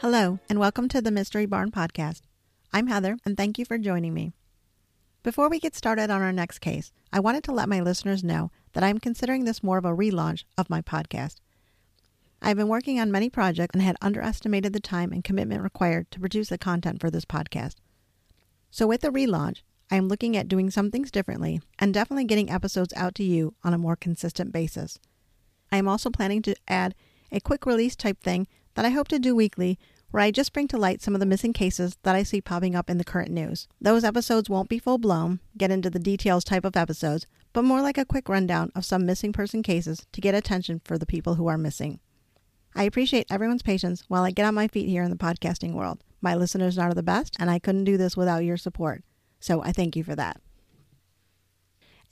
Hello, and welcome to the Mystery Barn Podcast. I'm Heather, and thank you for joining me. Before we get started on our next case, I wanted to let my listeners know that I'm considering this more of a relaunch of my podcast. I've been working on many projects and had underestimated the time and commitment required to produce the content for this podcast. So, with the relaunch, I am looking at doing some things differently and definitely getting episodes out to you on a more consistent basis. I am also planning to add a quick release type thing that I hope to do weekly, where I just bring to light some of the missing cases that I see popping up in the current news. Those episodes won't be full blown, get into the details type of episodes, but more like a quick rundown of some missing person cases to get attention for the people who are missing. I appreciate everyone's patience while I get on my feet here in the podcasting world. My listeners are the best, and I couldn't do this without your support. So I thank you for that.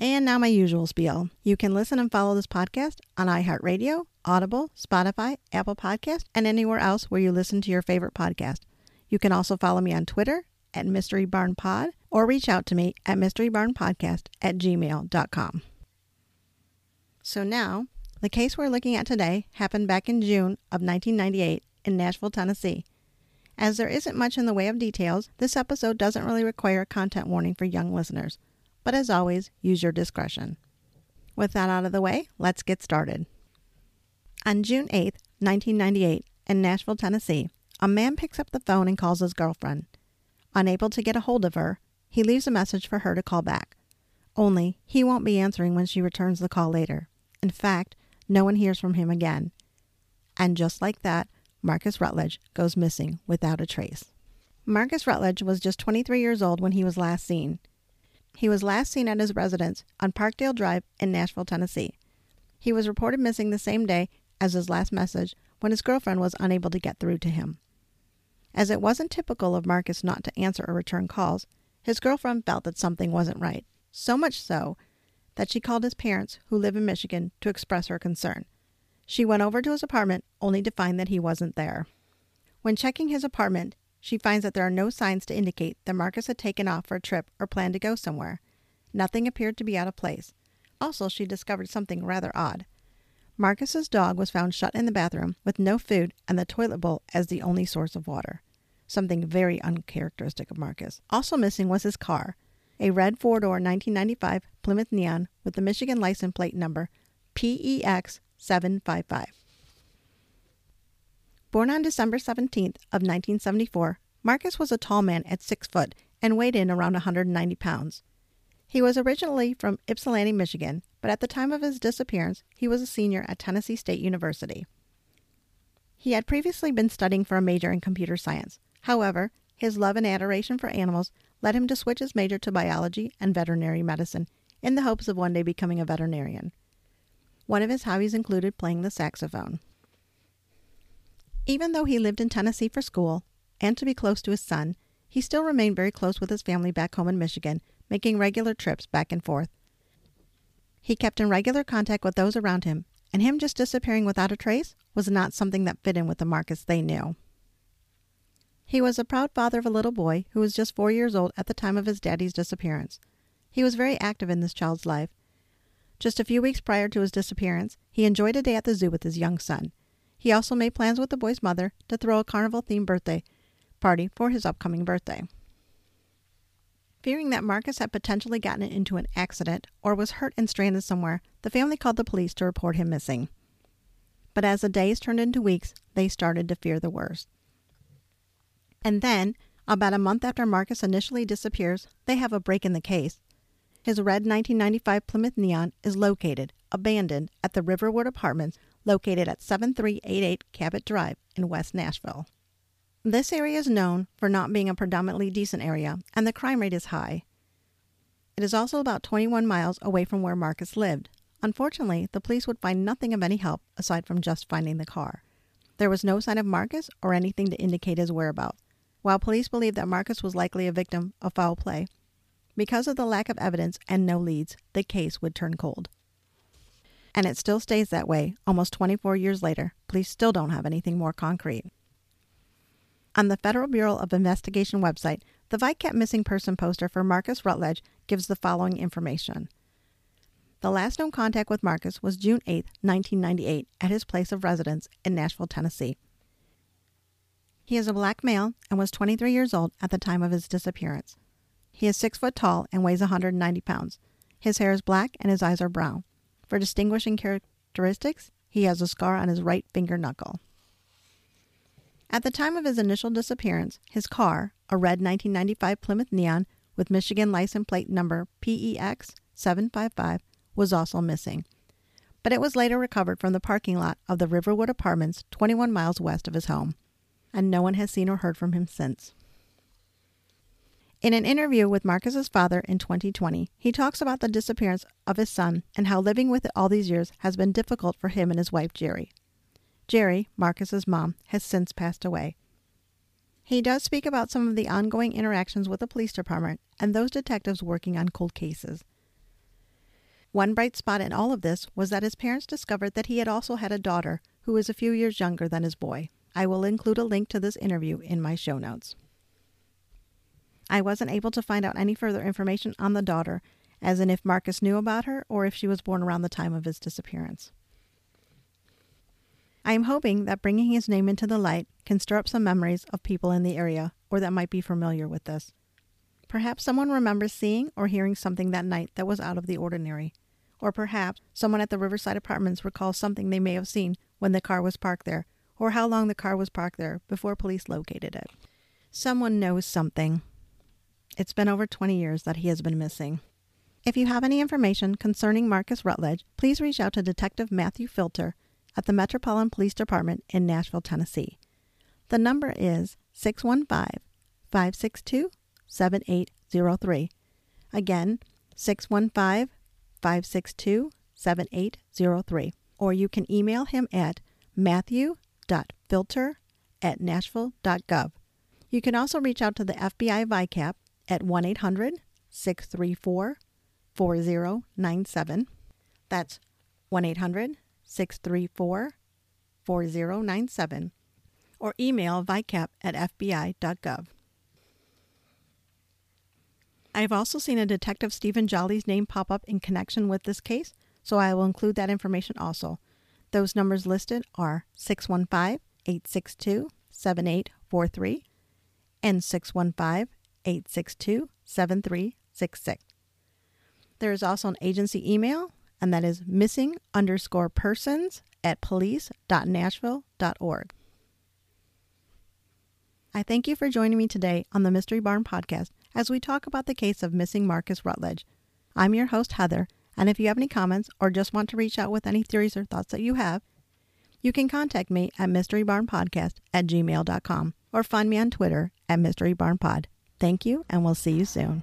And now my usual spiel. You can listen and follow this podcast on iHeartRadio, Audible, Spotify, Apple Podcast, and anywhere else where you listen to your favorite podcast. You can also follow me on Twitter at Mystery Barn Pod or reach out to me at mysterybarnpodcast at gmail.com. So now, the case we're looking at today happened back in June of 1998 in Nashville, Tennessee. As there isn't much in the way of details, this episode doesn't really require a content warning for young listeners but as always, use your discretion. With that out of the way, let's get started. On June 8, 1998, in Nashville, Tennessee, a man picks up the phone and calls his girlfriend. Unable to get a hold of her, he leaves a message for her to call back. Only, he won't be answering when she returns the call later. In fact, no one hears from him again. And just like that, Marcus Rutledge goes missing without a trace. Marcus Rutledge was just 23 years old when he was last seen. He was last seen at his residence on Parkdale Drive in Nashville, Tennessee. He was reported missing the same day as his last message when his girlfriend was unable to get through to him. As it wasn't typical of Marcus not to answer or return calls, his girlfriend felt that something wasn't right, so much so that she called his parents, who live in Michigan, to express her concern. She went over to his apartment only to find that he wasn't there. When checking his apartment, she finds that there are no signs to indicate that Marcus had taken off for a trip or planned to go somewhere. Nothing appeared to be out of place. Also, she discovered something rather odd. Marcus's dog was found shut in the bathroom with no food and the toilet bowl as the only source of water. Something very uncharacteristic of Marcus. Also missing was his car, a red four-door 1995 Plymouth Neon with the Michigan license plate number PEX 755. Born on December 17th of 1974, Marcus was a tall man at 6 foot and weighed in around 190 pounds. He was originally from Ypsilanti, Michigan, but at the time of his disappearance, he was a senior at Tennessee State University. He had previously been studying for a major in computer science. However, his love and adoration for animals led him to switch his major to biology and veterinary medicine in the hopes of one day becoming a veterinarian. One of his hobbies included playing the saxophone. Even though he lived in Tennessee for school and to be close to his son, he still remained very close with his family back home in Michigan, making regular trips back and forth. He kept in regular contact with those around him, and him just disappearing without a trace was not something that fit in with the Marcus they knew. He was a proud father of a little boy who was just four years old at the time of his daddy's disappearance. He was very active in this child's life. Just a few weeks prior to his disappearance, he enjoyed a day at the zoo with his young son. He also made plans with the boy's mother to throw a carnival themed birthday party for his upcoming birthday. Fearing that Marcus had potentially gotten into an accident or was hurt and stranded somewhere, the family called the police to report him missing. But as the days turned into weeks, they started to fear the worst. And then, about a month after Marcus initially disappears, they have a break in the case. His red 1995 Plymouth Neon is located, abandoned, at the Riverwood Apartments located at 7388 Cabot Drive in West Nashville. This area is known for not being a predominantly decent area, and the crime rate is high. It is also about 21 miles away from where Marcus lived. Unfortunately, the police would find nothing of any help aside from just finding the car. There was no sign of Marcus or anything to indicate his whereabouts. While police believe that Marcus was likely a victim of foul play, because of the lack of evidence and no leads, the case would turn cold and it still stays that way almost 24 years later. Police still don't have anything more concrete. On the Federal Bureau of Investigation website, the VICAP missing person poster for Marcus Rutledge gives the following information. The last known contact with Marcus was June 8, 1998, at his place of residence in Nashville, Tennessee. He is a black male and was 23 years old at the time of his disappearance. He is 6 foot tall and weighs 190 pounds. His hair is black and his eyes are brown. For distinguishing characteristics, he has a scar on his right finger knuckle. At the time of his initial disappearance, his car, a red 1995 Plymouth Neon with Michigan license plate number PEX 755, was also missing. But it was later recovered from the parking lot of the Riverwood Apartments 21 miles west of his home, and no one has seen or heard from him since. In an interview with Marcus's father in 2020, he talks about the disappearance of his son and how living with it all these years has been difficult for him and his wife Jerry. Jerry, Marcus's mom, has since passed away. He does speak about some of the ongoing interactions with the police department and those detectives working on cold cases. One bright spot in all of this was that his parents discovered that he had also had a daughter who was a few years younger than his boy. I will include a link to this interview in my show notes. I wasn't able to find out any further information on the daughter, as in if Marcus knew about her or if she was born around the time of his disappearance. I am hoping that bringing his name into the light can stir up some memories of people in the area or that might be familiar with this. Perhaps someone remembers seeing or hearing something that night that was out of the ordinary. Or perhaps someone at the Riverside Apartments recalls something they may have seen when the car was parked there, or how long the car was parked there before police located it. Someone knows something. It's been over 20 years that he has been missing. If you have any information concerning Marcus Rutledge, please reach out to Detective Matthew Filter at the Metropolitan Police Department in Nashville, Tennessee. The number is 615 562 7803. Again, 615 562 7803. Or you can email him at matthew.filter at nashville.gov. You can also reach out to the FBI VICAP at 1 800 634 4097. That's 1 800 634 4097. Or email vicap at fbi.gov. I have also seen a Detective Stephen Jolly's name pop up in connection with this case, so I will include that information also. Those numbers listed are 615 862 7843 and 615 862 7366. There is also an agency email, and that is missing underscore persons at police.nashville.org. I thank you for joining me today on the Mystery Barn podcast as we talk about the case of missing Marcus Rutledge. I'm your host, Heather, and if you have any comments or just want to reach out with any theories or thoughts that you have, you can contact me at mysterybarnpodcast at gmail.com or find me on Twitter at mysterybarnpod. Thank you, and we'll see you soon.